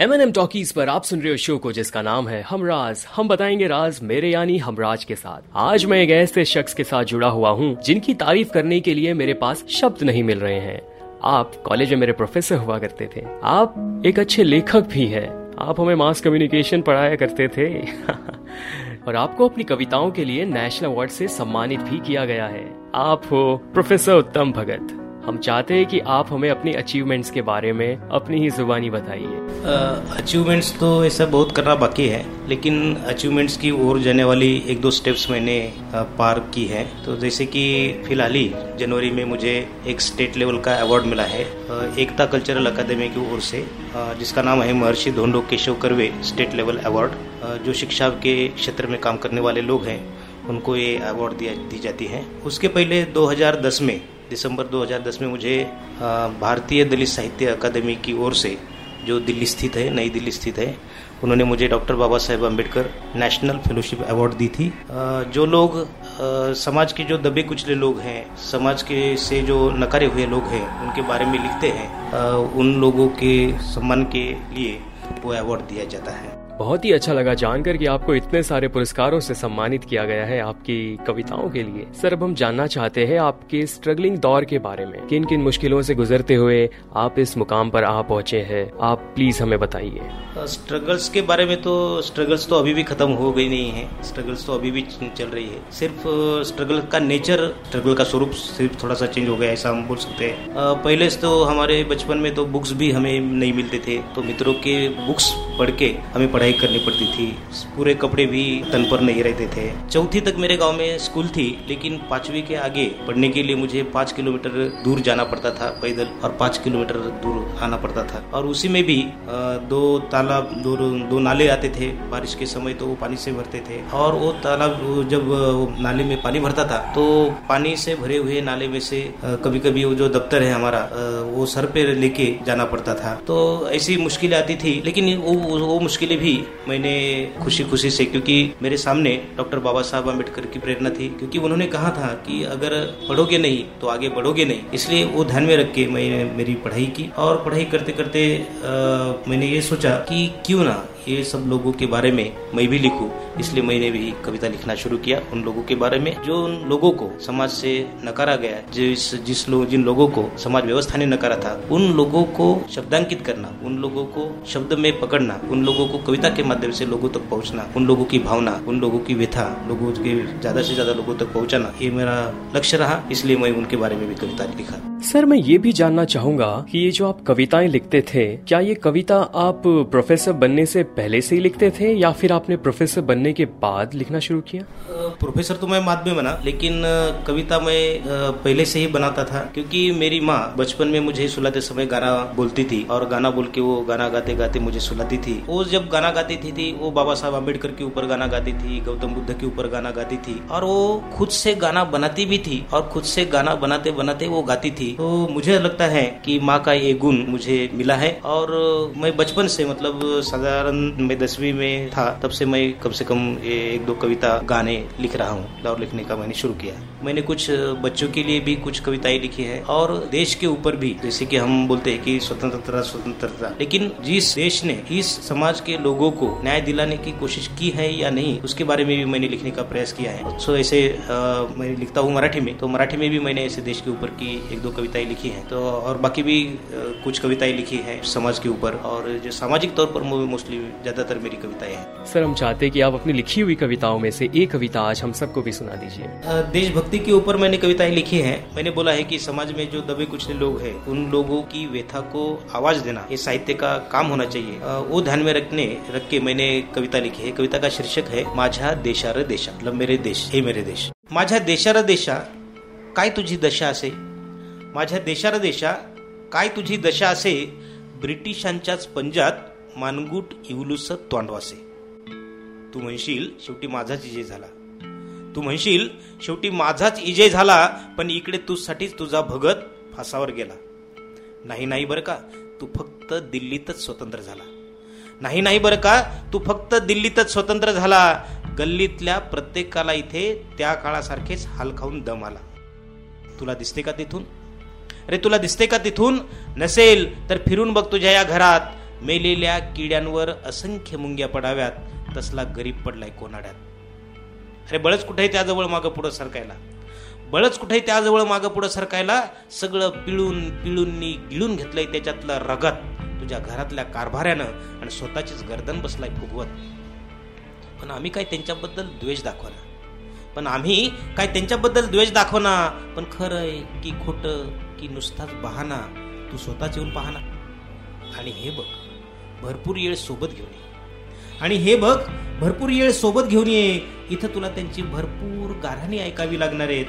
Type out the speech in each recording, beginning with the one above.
M N M talkies पर आप सुन रहे हो शो को, जिसका नाम है हमराज हम बताएँगे राज मेरे यानी हमराज के साथ। आज मैं एक ऐसे शख्स के साथ जुड़ा हुआ हूँ, जिनकी तारीफ़ करने के लिए मेरे पास शब्द नहीं मिल रहे हैं। आप कॉलेज में मेरे प्रोफेसर हुआ करते थे। आप एक अच्छे लेखक भी है। आप हमें मास कम्युनिकेशन पढ़ाया करते थे। और आपको अपनी कविताओं के लिए नेशनल अवार्ड से सम्मानित भी किया गया है। आप हो प्रोफेसर उत्तम भगत। हम चाहते हैं कि आप हमें अपनी अचीवमेंट्स के बारे में अपनी ही जुबानी बताइए। अचीवमेंट्स तो ऐसा बहुत करना बाकी है, लेकिन अचीवमेंट्स की ओर जाने वाली एक दो स्टेप्स मैंने पार की है। तो जैसे कि फ़िलहाल ही जनवरी में मुझे एक स्टेट लेवल का अवार्ड मिला है एकता कल्चरल अकादमी की ओर से जिसका नाम है महर्षि धोंडो केशव करवे स्टेट लेवल अवार्ड जो शिक्षा के क्षेत्र में काम करने वाले लोग हैं, उनको ये अवार्ड दिया, दी जाती है। उसके पहले 2010 में दिसंबर 2010 में मुझे भारतीय दलित साहित्य अकादमी की ओर से, जो दिल्ली स्थित है, नई दिल्ली स्थित है, उन्होंने मुझे doctor Baba Saheb Ambedkar national fellowship award दी थी। जो लोग समाज के जो दबे कुचले लोग हैं, समाज के से जो नकारे हुए लोग हैं, उनके बारे में लिखते हैं उन लोगों के सम्मान के लिए वो अवार्ड दिया जाता है। बहुत ही अच्छा लगा जानकर कि आपको इतने सारे पुरस्कारों से सम्मानित किया गया है आपकी कविताओं के लिए। सर, अब हम जानना चाहते हैं आपके स्ट्रगलिंग दौर के बारे में। किन किन मुश्किलों से गुजरते हुए आप इस मुकाम पर आ पहुँचे हैं? आप प्लीज़ हमें बताइए। स्ट्रगल्स के बारे में तो स्ट्रगल्स तो अभी भी खत्म हो गई नहीं है। स्ट्रगल्स तो अभी भी चल रही है। सिर्फ़ स्ट्रगल का नेचर स्ट्रगल का स्वरूप सिर्फ़ थोड़ा सा चेंज हो गया ऐसा हम बोल सकते हैं। पहले तो हमारे बचपन में तो बुक्स भी हमें नहीं मिलते थे। तो मित्रों के बुक्स पढ़ के हमें पढ़ाई पढ़ाई करनी पड़ती थी। पूरे कपड़े भी तन पर नहीं रहते थे। चौथी तक मेरे गाँव में स्कूल थी, लेकिन पांचवी के आगे पढ़ने के लिए मुझे पाँच किलोमीटर दूर जाना पड़ता था, पैदल, और पाँच किलोमीटर दूर आना पड़ता था। और उसी में भी दो तालाब दो दो नाले आते थे बारिश के समय तो वो पानी से भरते थे। और वो तालाब जब नाले में पानी भरता था तो पानी से भरे हुए नाले में से कभी कभी वो जो दफ्तर है हमारा वो सर पे लेके जाना पड़ता था। तो ऐसी मुश्किलें आती थी, लेकिन वो वो मुश्किलें भी मैंने खुशी खुशी से क्योंकि मेरे सामने डॉक्टर बाबा साहब अंबेडकर की प्रेरणा थी क्योंकि उन्होंने कहा था कि अगर पढ़ोगे नहीं तो आगे बढ़ोगे नहीं। इसलिए वो ध्यान में रख के मैंने मेरी पढ़ाई की और पढ़ाई करते करते आ, मैंने ये सोचा कि क्यों ना ये सब लोगों के बारे में मैं भी लिखूं। इसलिए मैंने भी कविता लिखना शुरू किया उन लोगों के बारे में, जो उन लोगों को समाज से नकारा गया जिस जिस लोग जिन लोगों को समाज व्यवस्था ने नकारा था, उन लोगों को शब्दांकित करना, उन लोगों को शब्द में पकड़ना, उन लोगों को कविता के माध्यम से लोगों तक पहुँचना, उन लोगों की भावना, उन लोगों की व्यथा, लोगों के ज़्यादा से ज़्यादा लोगों तक पहुँचाना, ये मेरा लक्ष्य रहा। इसलिए मैं उनके बारे में भी कविता लिखा। सर, मैं ये भी जानना चाहूँगा कि ये जो आप कविताएँ लिखते थे, क्या ये कविता आप प्रोफेसर बनने से पहले से ही लिखते थे या फिर आपने प्रोफेसर बनने के बाद लिखना शुरू किया? प्रोफेसर तो मैं बाद में बना लेकिन कविता मैं पहले से ही बनाता था क्योंकि मेरी माँ बचपन में मुझे सुलाते समय गाना बोलती थी और गाना बोल के वो गाना गाते गाते मुझे सुलाती थी। वो जब गाना गाती थी, थी वो बाबा साहब अंबेडकर के ऊपर गाना गाती थी गौतम बुद्ध के ऊपर गाना गाती थी और वो खुद से गाना बनाती भी थी और खुद से गाना बनाते बनाते वो गाती थी। तो मुझे लगता है कि माँ का ये गुण मुझे मिला है और मैं बचपन से मतलब साधारण मैं दसवीं में था, तब से मैं कम से कम एक दो कविता गाने लिख रहा हूँ और लिखने का मैंने शुरू किया मैंने कुछ बच्चों के लिए भी कुछ कविताएँ लिखी है और देश के ऊपर भी, जैसे कि हम बोलते हैं कि स्वतंत्रता स्वतंत्रता। लेकिन जिस देश ने, इस समाज के लोगों को न्याय दिलाने की कोशिश की है या नहीं, उसके बारे में भी मैंने लिखने का प्रयास किया है। सो ऐसे मैं लिखता हूँ मराठी में तो मराठी में भी मैंने ऐसे देश के ऊपर की एक दो कविताएँ लिखी हैं। तो और बाकी भी कुछ कविताएँ लिखी हैं समाज के ऊपर और जो सामाजिक तौर पर मोस्टली ज़्यादातर मेरी कविताएँ हैं। सर हम चाहते हैं कि आप अपनी लिखी हुई कविताओं में से एक कविता आज हम सबको भी सुना दीजिए। देशभक्ति के ऊपर मैंने कविताएँ लिखी हैं। मैंने बोला है कि समाज में जो दबे कुछ लोग हैं उन लोगों की व्यथा को आवाज़ देना ये साहित्य का काम होना चाहिए। वो ध्यान में रखने रख के मैंने कविता लिखी है। कविता का शीर्षक है माझा देशार देशा। मतलब मेरे देश हे मेरे देश। माझ्या देशार देशा काय तुझी दशा असे माझ्या देशाला देशा काय तुझी दशा असे ब्रिटिशांच्याच पंजात मानगुट इवलुस तोंडवासे तू म्हणशील शेवटी माझाच इजय झाला. तू म्हणशील शेवटी माझाच इजय झाला पण इकडे तुझसाठीच तुझा भगत फासावर गेला. नाही नाही बरं का तू फक्त दिल्लीतच स्वतंत्र झाला. नाही नाही बरं का तू फक्त दिल्लीतच स्वतंत्र झाला. गल्लीतल्या प्रत्येकाला इथे त्या काळासारखेच हाल खाऊन दम आला. तुला दिसते का तिथून? अरे तुला दिसते का तिथून? नसेल तर फिरून बघ तुझ्या या घरात. मेलेल्या किड्यांवर असंख्य मुंग्या पडाव्यात तसला गरीब पडलाय कोनाड्यात. अरे बळच कुठेही त्याजवळ मागं पुढं सरकायला? बळच कुठेही त्याजवळ मागं पुढं सरकायला? सगळं पिळून पिळूननी गिळून घेतलंय त्याच्यातलं रगत. तुझ्या घरातल्या कारभाऱ्यानं आणि स्वतःचीच गर्दन बसलाय फुगवत. पण आम्ही काय त्यांच्याबद्दल द्वेष दाखवला पण आम्ही काय त्यांच्याबद्दल द्वेष दाखवना पण खरंय की खोटं की नुसताच बहाना तू स्वतःच येऊन पाहना आणि हे बघ भरपूर येळ सोबत घेऊन ये. आणि हे बघ भरपूर येळ सोबत घेऊन ये. इथं तुला त्यांची भरपूर गाऱ्हाणी ऐकावी लागणार आहेत.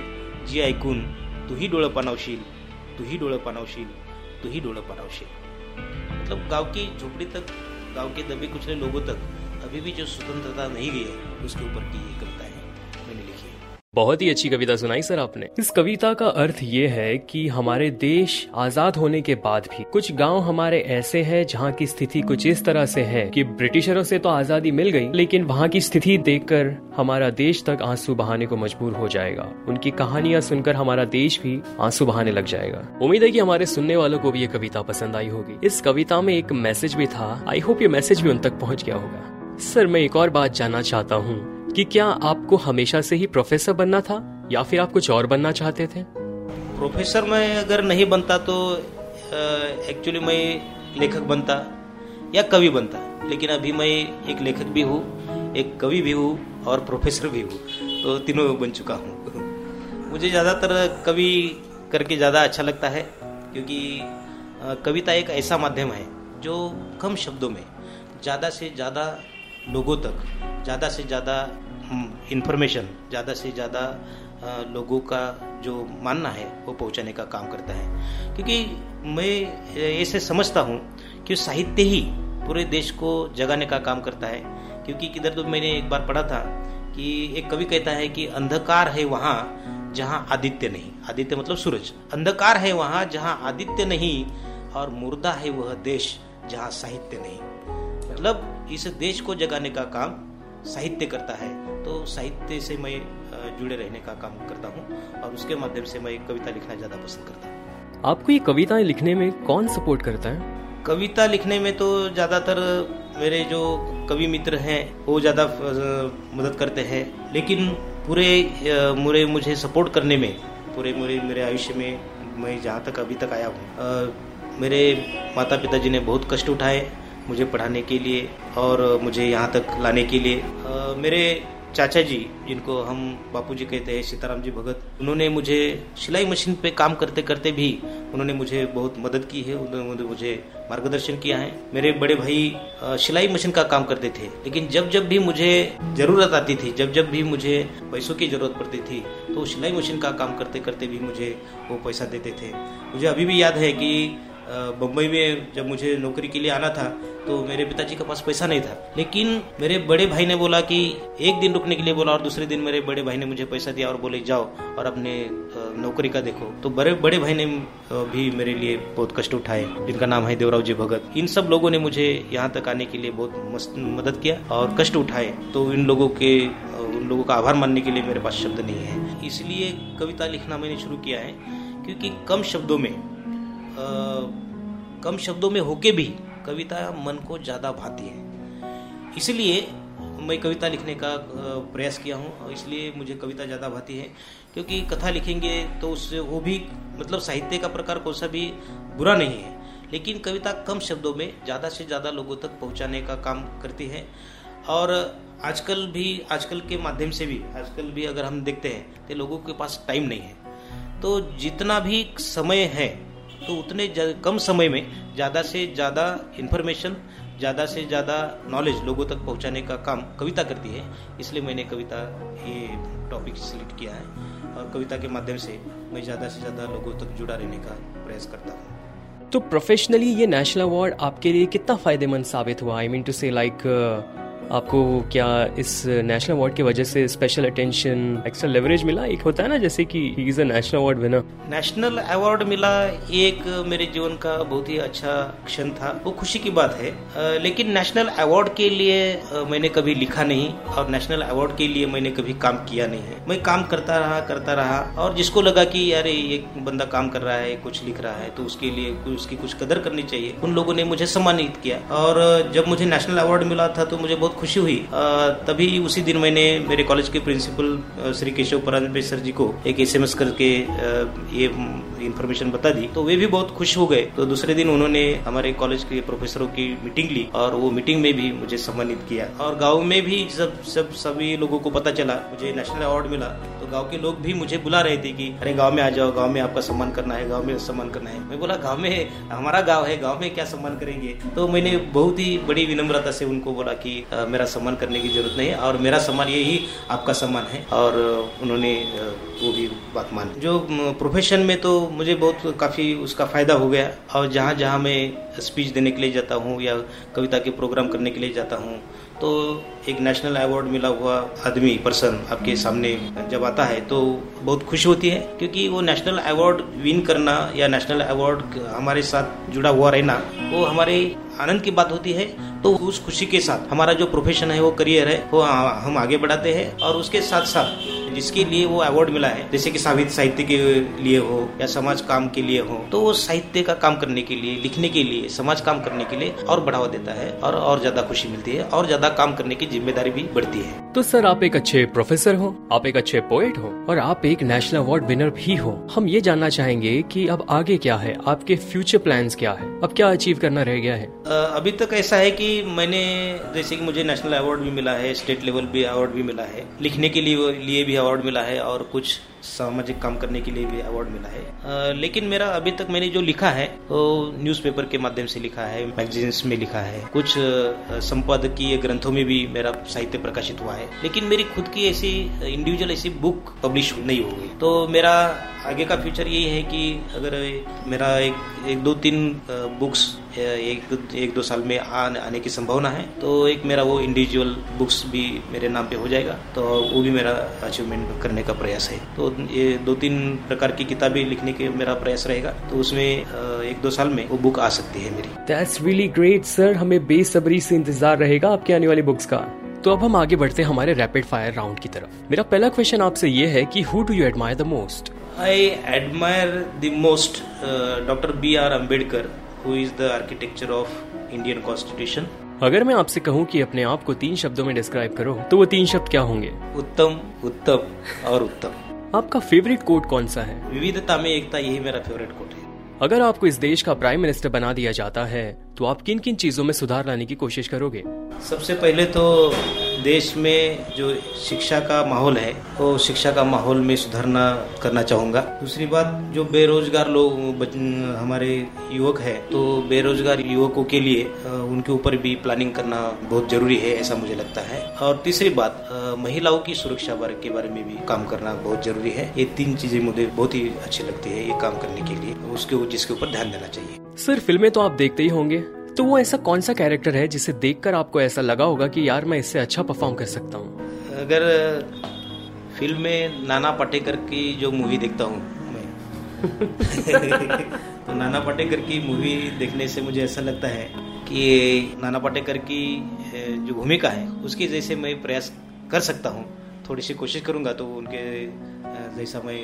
जी ऐकून तूही डोळं पानावशील तूही डोळं पानावशील तूही डोळं पानावशील मतलब गाव की झोपड़ी तक गाव के दबे कुचले लोगों तक अभी भी जो स्वतंत्रता नहीं गई है उसके ऊपर की ये कविता बहुत ही अच्छी कविता सुनाई, सर, आपने। इस कविता का अर्थ ये है कि हमारे देश आज़ाद होने के बाद भी कुछ गाँव हमारे ऐसे हैं जहाँ की स्थिति कुछ इस तरह से है कि ब्रिटिशरों से तो आज़ादी मिल गई, लेकिन वहाँ की स्थिति देखकर हमारा देश तक आँसू बहाने को मजबूर हो जाएगा। उनकी कहानियाँ सुनकर हमारा देश भी आँसू बहाने लग जाएगा। उम्मीद है की हमारे सुनने वालों को भी ये कविता पसंद आई होगी। इस कविता में एक मैसेज भी था। आई होप ये मैसेज भी उन तक पहुँच गया होगा। सर, मैं एक और बात जानना चाहता हूँ। कि क्या आपको हमेशा से ही प्रोफेसर बनना था, या फिर आप कुछ और बनना चाहते थे? प्रोफेसर मैं अगर नहीं बनता तो एक्चुअली मैं लेखक बनता, या कवि बनता। लेकिन अभी मैं एक लेखक भी हूँ, एक कवि भी हूँ, और प्रोफेसर भी हूँ। तो तीनों बन चुका हूँ। मुझे ज़्यादातर कवि करके ज़्यादा अच्छा लगता है, क्योंकि कविता एक ऐसा माध्यम है, जो कम शब्दों में, ज़्यादा से ज़्यादा लोगों तक, ज़्यादा से ज़्यादा इंफॉर्मेशन ज़्यादा से ज़्यादा लोगों का जो मानना है, वो पहुँचाने का काम करता है। क्योंकि मैं ऐसे समझता हूँ कि साहित्य ही पूरे देश को जगाने का काम करता है। क्योंकि किधर तो मैंने एक बार पढ़ा था कि एक कवि कहता है कि अंधकार है वहाँ जहाँ आदित्य नहीं। आदित्य मतलब सूरज। अंधकार है वहाँ जहाँ आदित्य नहीं, और मुर्दा है वह देश जहाँ साहित्य नहीं। मतलब इस देश को जगाने का काम साहित्य करता है। तो साहित्य से मैं जुड़े रहने का काम करता हूँ और उसके माध्यम से मैं कविता लिखना ज़्यादा पसंद करता हूँ। आपको ये कविताएँ लिखने में कौन सपोर्ट करता है? कविता लिखने में तो ज़्यादातर मेरे जो कवि मित्र हैं वो ज़्यादा मदद करते हैं। लेकिन पूरे मुरे मुझे सपोर्ट करने में पूरे मेरे मेरे आयुष्य में मैं जहाँ तक अभी तक आया हूँ मेरे माता पिताजी ने बहुत कष्ट उठाए। मुझे पढ़ाने के लिए और मुझे यहाँ तक लाने के लिए। आ, मेरे चाचा जी जिनको हम बापूजी कहते हैं सीताराम जी भगत उन्होंने मुझे सिलाई मशीन पे काम करते करते भी उन्होंने मुझे बहुत मदद की है उन्होंने मुझे मार्गदर्शन किया है। मेरे बड़े भाई सिलाई मशीन का काम करते थे लेकिन जब जब भी मुझे ज़रूरत आती थी जब जब भी मुझे पैसों की ज़रूरत पड़ती थी तो सिलाई मशीन का काम करते करते भी मुझे वो पैसा देते थे। मुझे अभी भी याद है कि बम्बई में जब मुझे नौकरी के लिए आना था तो मेरे पिताजी के पास पैसा नहीं था। लेकिन मेरे बड़े भाई ने बोला कि एक दिन रुकने के लिए बोला और दूसरे दिन मेरे बड़े भाई ने मुझे पैसा दिया और बोले, जाओ और अपने नौकरी का देखो। तो बड़े बड़े भाई ने भी मेरे लिए बहुत कष्ट उठाए, जिनका नाम है देवराव जी भगत। इन सब लोगों ने मुझे यहाँ तक आने के लिए बहुत मदद किया और कष्ट उठाए। तो इन लोगों के उन लोगों का आभार मानने के लिए मेरे पास शब्द नहीं है। इसलिए कविता लिखना मैंने शुरू किया है, क्योंकि कम शब्दों में कम शब्दों में होके भी कविता मन को ज़्यादा भाती है। इसलिए मैं कविता लिखने का प्रयास किया हूँ और इसलिए मुझे कविता ज़्यादा भाती है। क्योंकि कथा लिखेंगे तो उससे वो भी मतलब साहित्य का प्रकार कौन सा भी बुरा नहीं है। लेकिन कविता कम शब्दों में ज़्यादा से ज़्यादा लोगों तक पहुँचाने का काम करती है। और आजकल भी, आजकल के माध्यम से भी, आजकल भी अगर हम देखते हैं तो लोगों के पास टाइम नहीं है। तो जितना भी समय है तो उतने कम समय में ज़्यादा से ज़्यादा इन्फॉर्मेशन ज़्यादा से ज़्यादा नॉलेज लोगों तक पहुँचाने का काम कविता करती है। इसलिए मैंने कविता ये टॉपिक सिलेक्ट किया है और कविता के माध्यम से मैं ज़्यादा से ज़्यादा लोगों तक जुड़ा रहने का प्रयास करता हूँ। तो प्रोफेशनली ये नेशनल अवार्ड आपके लिए कितना फ़ायदेमंद साबित हुआ? I mean to say like आपको क्या इस नेशनल अवार्ड की वजह से स्पेशल अटेंशन एक्स्ट्रा लेवरेज मिला? एक होता है ना जैसे कि is a national award winner national award मिला एक मेरे जीवन का बहुत ही अच्छा क्षण था। वो खुशी की बात है। लेकिन नेशनल अवार्ड के लिए मैंने कभी लिखा नहीं और नेशनल अवार्ड के लिए मैंने कभी काम किया नहीं है। मैं काम करता रहा करता रहा और जिसको लगा कि यार ये बंदा काम कर रहा है, कुछ लिख रहा है तो उसके लिए उसकी कुछ कदर करनी चाहिए। उन लोगों ने मुझे सम्मानित किया और जब मुझे नेशनल अवार्ड मिला था तो मुझे बहुत खुशी हुई। तभी उसी दिन मैंने मेरे कॉलेज के प्रिंसिपल श्री केशव परांजपे सर जी को एक एस एम एस करके ये इन्फॉर्मेशन बता दी। तो वे भी बहुत खुश हो गए। तो दूसरे दिन उन्होंने हमारे कॉलेज के प्रोफेसरों की मीटिंग ली और वो मीटिंग में भी मुझे सम्मानित किया। और गाँव में भी सब सब, सभी लोगों को पता चला। मुझे नेशनल अवार्ड मिला। गाँव के लोग भी मुझे बुला रहे थे कि, अरे, गाँव में आ जाओ, गाँव में आपका सम्मान करना है, गाँव में सम्मान करना है। मैं बोला, गाँव में, हमारा गाँव है, गाँव में क्या सम्मान करेंगे? तो मैंने बहुत ही बड़ी विनम्रता से उनको बोला कि मेरा सम्मान करने की ज़रूरत नहीं है और मेरा सम्मान यही आपका सम्मान है। और उन्होंने वो भी बात मान। जो प्रोफेशन में तो मुझे बहुत काफ़ी उसका फ़ायदा हो गया और जहाँ जहाँ मैं स्पीच देने के लिए जाता हूँ या कविता के प्रोग्राम करने के लिए जाता हूँ तो एक नेशनल अवार्ड मिला हुआ आदमी पर्सन आपके सामने जब आता है तो बहुत खुश होती है क्योंकि वो नेशनल अवार्ड विन करना या नेशनल अवार्ड हमारे साथ जुड़ा हुआ रहना वो हमारे आनंद की बात होती है। तो उस खुशी के साथ हमारा जो प्रोफेशन है वो करियर है वो हम आगे बढ़ाते हैं और उसके साथ साथ जिसके लिए वो अवार्ड मिला है जैसे कि साहित्य साहित्य के लिए हो या समाज काम के लिए हो तो वो साहित्य का काम करने के लिए लिखने के लिए समाज काम करने के लिए और बढ़ावा देता है और और ज़्यादा खुशी मिलती है और ज़्यादा काम करने की ज़िम्मेदारी भी बढ़ती है। तो सर आप एक अच्छे प्रोफेसर हो आप एक अच्छे पोएट हो और आप एक नेशनल अवार्ड विनर भी हो। हम ये जानना चाहेंगे की अब आगे क्या है आपके फ्यूचर प्लान क्या है अब क्या अचीव करना रह गया है? अभी तक ऐसा है की मैंने जैसे की मुझे नेशनल अवार्ड भी मिला है स्टेट लेवल भी अवार्ड भी मिला है लिखने के लिए लिए भी अवार्ड मिला है और कुछ सामाजिक काम करने के लिए भी अवार्ड मिला है। आ, लेकिन मेरा अभी तक मैंने जो लिखा है वो न्यूज़पेपर के माध्यम से लिखा है मैगजीन्स में लिखा है। कुछ संपादकीय ग्रंथों में भी मेरा साहित्य प्रकाशित हुआ है। लेकिन मेरी खुद की ऐसी इंडिविजुअल ऐसी बुक पब्लिश नहीं हो गई। तो मेरा आगे का फ्यूचर यही है कि अगर मेरा एक एक दो तीन बुक्स एक एक दो साल में आने आने की संभावना है। तो एक मेरा वो इंडिविजुअल बुक्स भी मेरे नाम पे हो जाएगा। तो वो भी मेरा अचीवमेंट करने का प्रयास है। तो ये दो तीन प्रकार की किताबें लिखने के मेरा प्रयास रहेगा। तो उसमें एक दो साल में वो बुक आ सकती है मेरी। दैट्स रियली ग्रेट सर हमें बेसब्री से इंतज़ार रहेगा आपके आने वाली बुक्स का। तो अब हम आगे बढ़ते हैं हमारे रैपिड फायर राउंड की तरफ़। मेरा पहला क्वेश्चन आपसे ये है कि who do you admire the most I admire the most doctor B R Ambedkar who is the architecture of Indian constitution अगर मैं आपसे कहूँ कि अपने आप को तीन शब्दों में डिस्क्राइब करो तो वो तीन शब्द क्या होंगे? उत्तम उत्तम और उत्तम आपका फेवरेट कोट कौन सा है? विविधता में एकता यही मेरा फेवरेट कोट है। अगर आपको इस देश का प्राइम मिनिस्टर बना दिया जाता है तो आप किन किन चीज़ों में सुधार लाने की कोशिश करोगे? सबसे पहले तो देश में जो शिक्षा का माहौल है वो तो शिक्षा का माहौल में सुधारना करना चाहूँगा। दूसरी बात, जो बेरोजगार लोग हमारे युवक है तो बेरोजगार युवकों के लिए उनके ऊपर भी प्लानिंग करना बहुत ज़रूरी है, ऐसा मुझे लगता है। और तीसरी बात महिलाओं की सुरक्षा के बारे में भी काम करना बहुत ज़रूरी है। ये तीन चीज़ें मुझे बहुत ही अच्छी लगती है, ये काम करने के लिए, उसके जिसके ऊपर ध्यान देना चाहिए। सर, फ़िल्में तो आप देखते ही होंगे। तो वो ऐसा कौन सा कैरेक्टर है जिसे देखकर आपको ऐसा लगा होगा कि यार, मैं इससे अच्छा परफॉर्म कर सकता हूँ? अगर फ़िल्म में नाना पाटेकर की जो मूवी देखता हूँ तो नाना पाटेकर की मूवी देखने से मुझे ऐसा लगता है कि नाना पाटेकर की जो भूमिका है, उसकी जैसे मैं प्रयास कर सकता हूँ। थोड़ी सी कोशिश करूँगा तो उनके जैसा मैं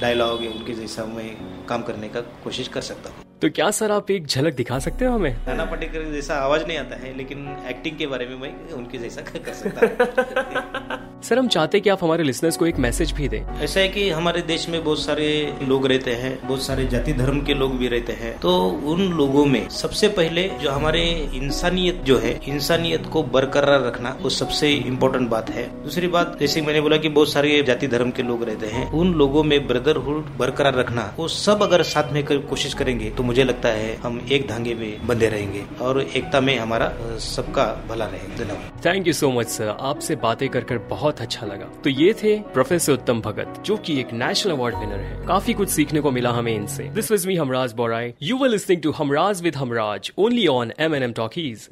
डायलॉग या उनके जैसा मैं काम करने का कोशिश कर सकता हूँ। तो क्या सर आप एक झलक दिखा सकते हो हमें? नाना पटेकर जैसा आवाज़ नहीं आता है लेकिन एक्टिंग के बारे में मैं उनके जैसा कर सकता सर, हम चाहते कि आप हमारे लिसनर्स को एक मैसेज भी दें। ऐसा है कि हमारे देश में बहुत सारे लोग रहते हैं, बहुत सारे जाति धर्म के लोग भी रहते हैं। तो उन लोगों में सबसे पहले जो हमारे इंसानियत जो है, इंसानियत को बरकरार रखना, वो सबसे इम्पोर्टेंट बात है। दूसरी बात, जैसे मैंने बोला की बहुत सारे जाति धर्म के लोग रहते हैं, उन लोगों में ब्रदरहुड बरकरार रखना, वो सब अगर साथ में कोशिश करेंगे तो मुझे लगता है हम एक धागे में बंधे रहेंगे और एकता में हमारा सबका भला रहे धन्यवाद। Thank you so much sir आपसे बातें कर कर बहुत अच्छा लगा। तो ये थे प्रोफेसर उत्तम भगत जो कि एक नेशनल अवार्ड विनर है। काफ़ी कुछ सीखने को मिला हमें इनसे। This was me Hamraj Borai you will listening to Hamraj with Hamraj only on M N M talkies